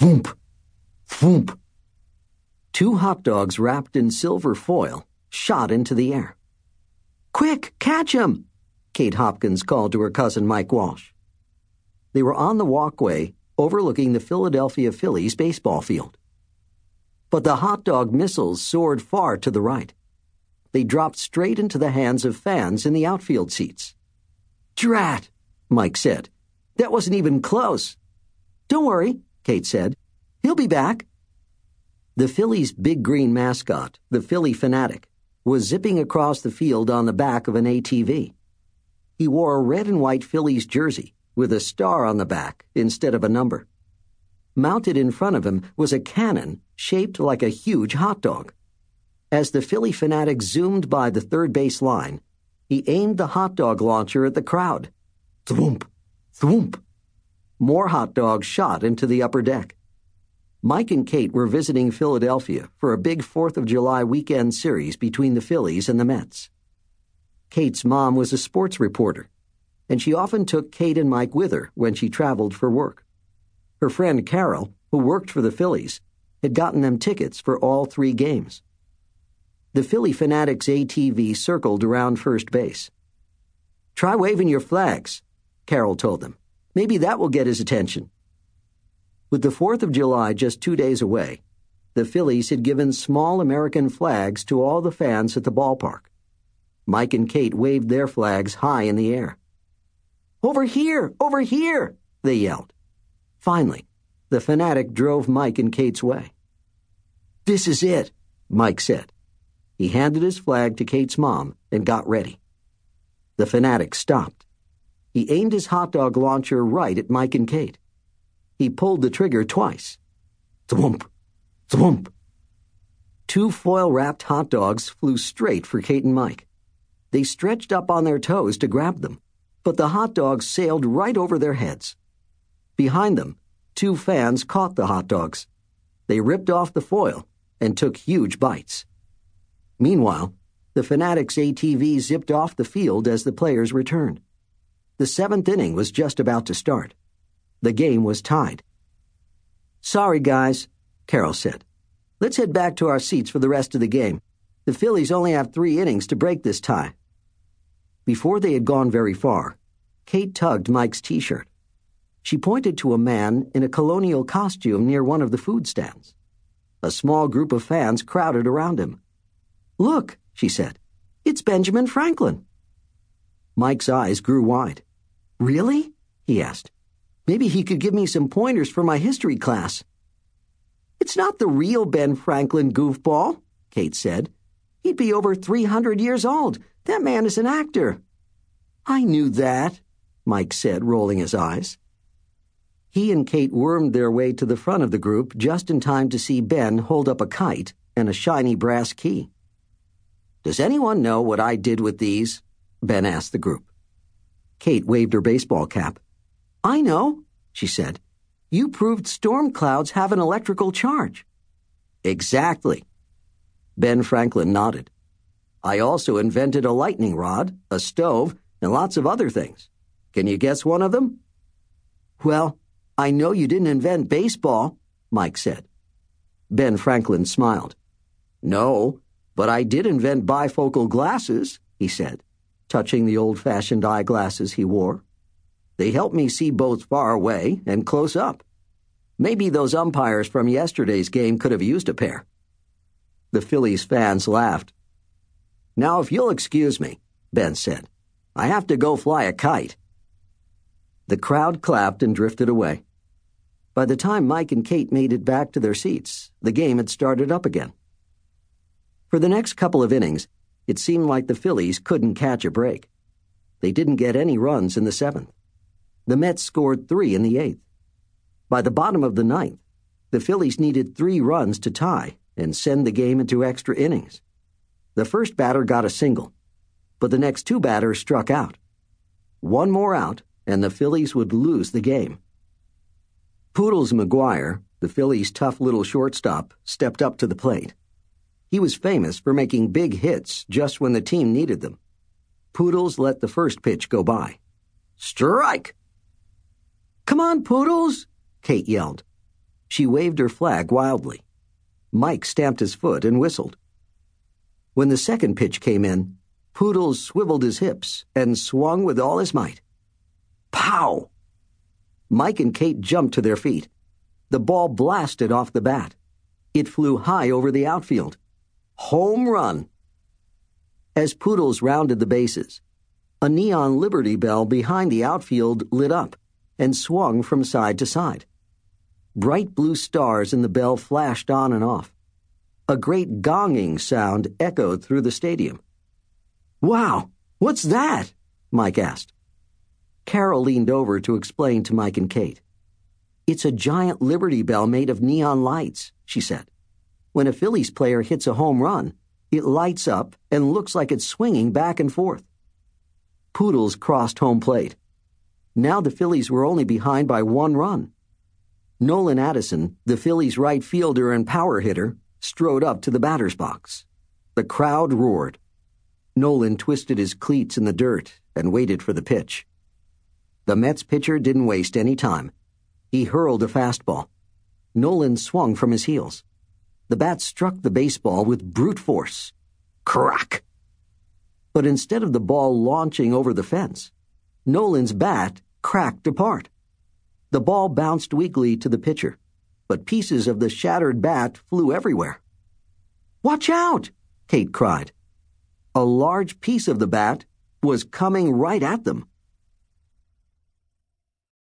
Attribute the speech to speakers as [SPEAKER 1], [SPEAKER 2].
[SPEAKER 1] Thwoomp! Thwoomp! Two hot dogs wrapped in silver foil shot into the air. Quick, catch 'em! Kate Hopkins called to her cousin Mike Walsh. They were on the walkway overlooking the Philadelphia Phillies baseball field. But the hot dog missiles soared far to the right. They dropped straight into the hands of fans in the outfield seats. Drat, Mike said. That wasn't even close. Don't worry, Kate said. He'll be back. The Phillies' big green mascot, the Phillie Phanatic, was zipping across the field on the back of an ATV. He wore a red and white Phillies jersey with a star on the back instead of a number. Mounted in front of him was a cannon shaped like a huge hot dog. As the Phillie Phanatic zoomed by the third base line, he aimed the hot dog launcher at the crowd. Thwoomp! Thwoomp! More hot dogs shot into the upper deck. Mike and Kate were visiting Philadelphia for a big Fourth of July weekend series between the Phillies and the Mets. Kate's mom was a sports reporter, and she often took Kate and Mike with her when she traveled for work. Her friend Carol, who worked for the Phillies, had gotten them tickets for all three games. The Phillie Phanatics ATV circled around first base. Try waving your flags, Carol told them. Maybe that will get his attention. With the 4th of July just two days away, the Phillies had given small American flags to all the fans at the ballpark. Mike and Kate waved their flags high in the air. Over here! Over here! they yelled. Finally, the Phanatic drove Mike and Kate's way. This is it, Mike said. He handed his flag to Kate's mom and got ready. The Phanatic stopped. He aimed his hot dog launcher right at Mike and Kate. He pulled the trigger twice. Thwoomp! Thwoomp! Two foil wrapped hot dogs flew straight for Kate and Mike. They stretched up on their toes to grab them, but the hot dogs sailed right over their heads. Behind them, two fans caught the hot dogs. They ripped off the foil and took huge bites. Meanwhile, the Phanatics ATV zipped off the field as the players returned. The seventh inning was just about to start. The game was tied. Sorry, guys, Carol said. Let's head back to our seats for the rest of the game. The Phillies only have three innings to break this tie. Before they had gone very far, Kate tugged Mike's t shirt. She pointed to a man in a colonial costume near one of the food stands. A small group of fans crowded around him. Look, she said, it's Benjamin Franklin. Mike's eyes grew wide. Really? he asked. Maybe he could give me some pointers for my history class. It's not the real Ben Franklin, goofball, Kate said. He'd be over 300 years old. That man is an actor. I knew that, Mike said, rolling his eyes. He and Kate wormed their way to the front of the group just in time to see Ben hold up a kite and a shiny brass key. Does anyone know what I did with these? Ben asked the group. Kate waved her baseball cap. I know, she said. You proved storm clouds have an electrical charge. Exactly. Ben Franklin nodded. I also invented a lightning rod, a stove, and lots of other things. Can you guess one of them? Well, I know you didn't invent baseball, Mike said. Ben Franklin smiled. No, but I did invent bifocal glasses, he said, touching the old fashioned eyeglasses he wore. They help me see both far away and close up. Maybe those umpires from yesterday's game could have used a pair. The Phillies fans laughed. Now, if you'll excuse me, Ben said, I have to go fly a kite. The crowd clapped and drifted away. By the time Mike and Kate made it back to their seats, the game had started up again. For the next couple of innings, it seemed like the Phillies couldn't catch a break. They didn't get any runs in the seventh. The Mets scored three in the eighth. By the bottom of the ninth, the Phillies needed three runs to tie and send the game into extra innings. The first batter got a single, but the next two batters struck out. One more out, and the Phillies would lose the game. Poodles McGuire, the Phillies' tough little shortstop, stepped up to the plate. He was famous for making big hits just when the team needed them. Poodles let the first pitch go by. Strike! Come on, Poodles, Kate yelled. She waved her flag wildly. Mike stamped his foot and whistled. When the second pitch came in, Poodles swiveled his hips and swung with all his might. Pow! Mike and Kate jumped to their feet. The ball blasted off the bat. It flew high over the outfield. Home run! As Poodles rounded the bases, a neon Liberty Bell behind the outfield lit up and swung from side to side. Bright blue stars in the bell flashed on and off. A great gonging sound echoed through the stadium. Wow, what's that? Mike asked. Carol leaned over to explain to Mike and Kate. It's a giant Liberty Bell made of neon lights, she said. When a Phillies player hits a home run, it lights up and looks like it's swinging back and forth. Poodles crossed home plate. Now the Phillies were only behind by one run. Nolan Addison, the Phillies' right fielder and power hitter, strode up to the batter's box. The crowd roared. Nolan twisted his cleats in the dirt and waited for the pitch. The Mets pitcher didn't waste any time. He hurled a fastball. Nolan swung from his heels. The bat struck the baseball with brute force. Crack! But instead of the ball launching over the fence, Nolan's bat cracked apart. The ball bounced weakly to the pitcher, but pieces of the shattered bat flew everywhere. Watch out! Kate cried. A large piece of the bat was coming right at them.